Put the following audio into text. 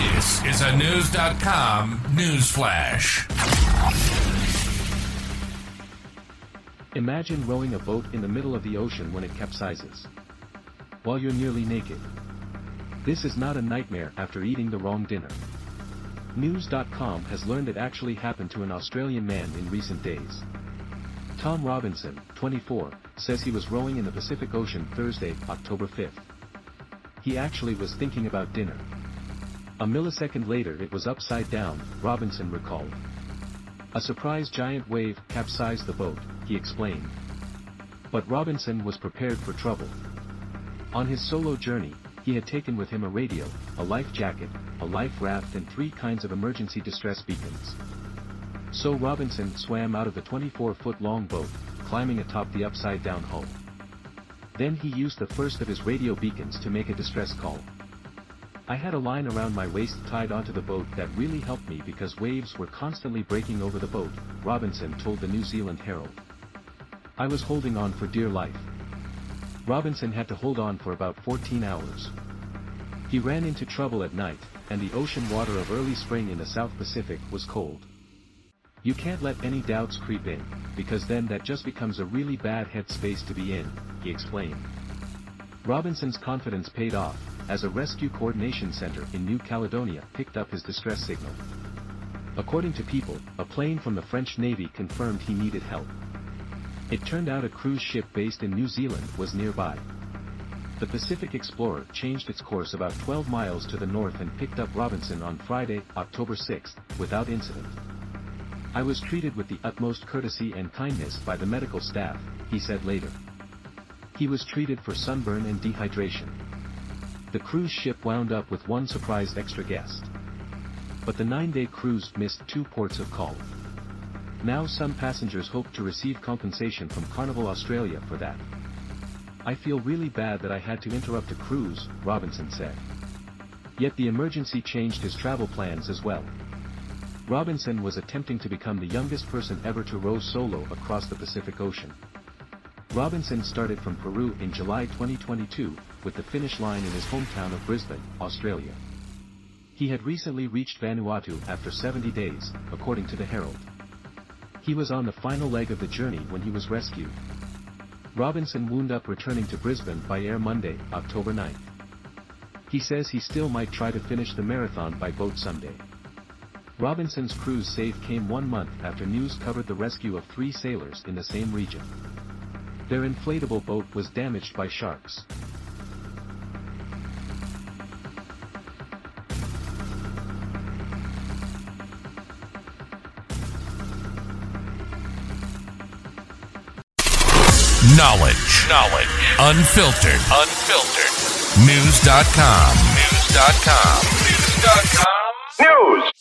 This is a News.com news flash. Imagine rowing a boat in the middle of the ocean when it capsizes. While you're nearly naked. This is not a nightmare after eating the wrong dinner. News.com has learned it actually happened to an Australian man in recent days. Tom Robinson, 24, says he was rowing in the Pacific Ocean Thursday, October 5th. He actually was thinking about dinner. A millisecond later it was upside down, Robinson recalled. A surprise giant wave capsized the boat, he explained. But Robinson was prepared for trouble. On his solo journey, he had taken with him a radio, a life jacket, a life raft and three kinds of emergency distress beacons. So Robinson swam out of the 24-foot long boat, climbing atop the upside-down hull. Then he used the first of his radio beacons to make a distress call. I had a line around my waist tied onto the boat that really helped me because waves were constantly breaking over the boat, Robinson told the New Zealand Herald. I was holding on for dear life. Robinson had to hold on for about 14 hours. He ran into trouble at night, and the ocean water of early spring in the South Pacific was cold. You can't let any doubts creep in, because then that just becomes a really bad headspace to be in, he explained. Robinson's confidence paid off, as a rescue coordination center in New Caledonia picked up his distress signal. According to People, a plane from the French Navy confirmed he needed help. It turned out a cruise ship based in New Zealand was nearby. The Pacific Explorer changed its course about 12 miles to the north and picked up Robinson on Friday, October 6, without incident. I was treated with the utmost courtesy and kindness by the medical staff, he said later. He was treated for sunburn and dehydration. The cruise ship wound up with one surprise extra guest. But the nine-day cruise missed two ports of call. Now some passengers hope to receive compensation from Carnival Australia for that. I feel really bad that I had to interrupt a cruise, Robinson said. Yet the emergency changed his travel plans as well. Robinson was attempting to become the youngest person ever to row solo across the Pacific Ocean. Robinson started from Peru in July 2022, with the finish line in his hometown of Brisbane, Australia. He had recently reached Vanuatu after 70 days, according to the Herald. He was on the final leg of the journey when he was rescued. Robinson wound up returning to Brisbane by air Monday, October 9. He says he still might try to finish the marathon by boat someday. Robinson's cruise save came one month after news covered the rescue of three sailors in the same region. Their inflatable boat was damaged by sharks. Knowledge. Knowledge. Unfiltered. Unfiltered. News.com. News.com. News.com. News.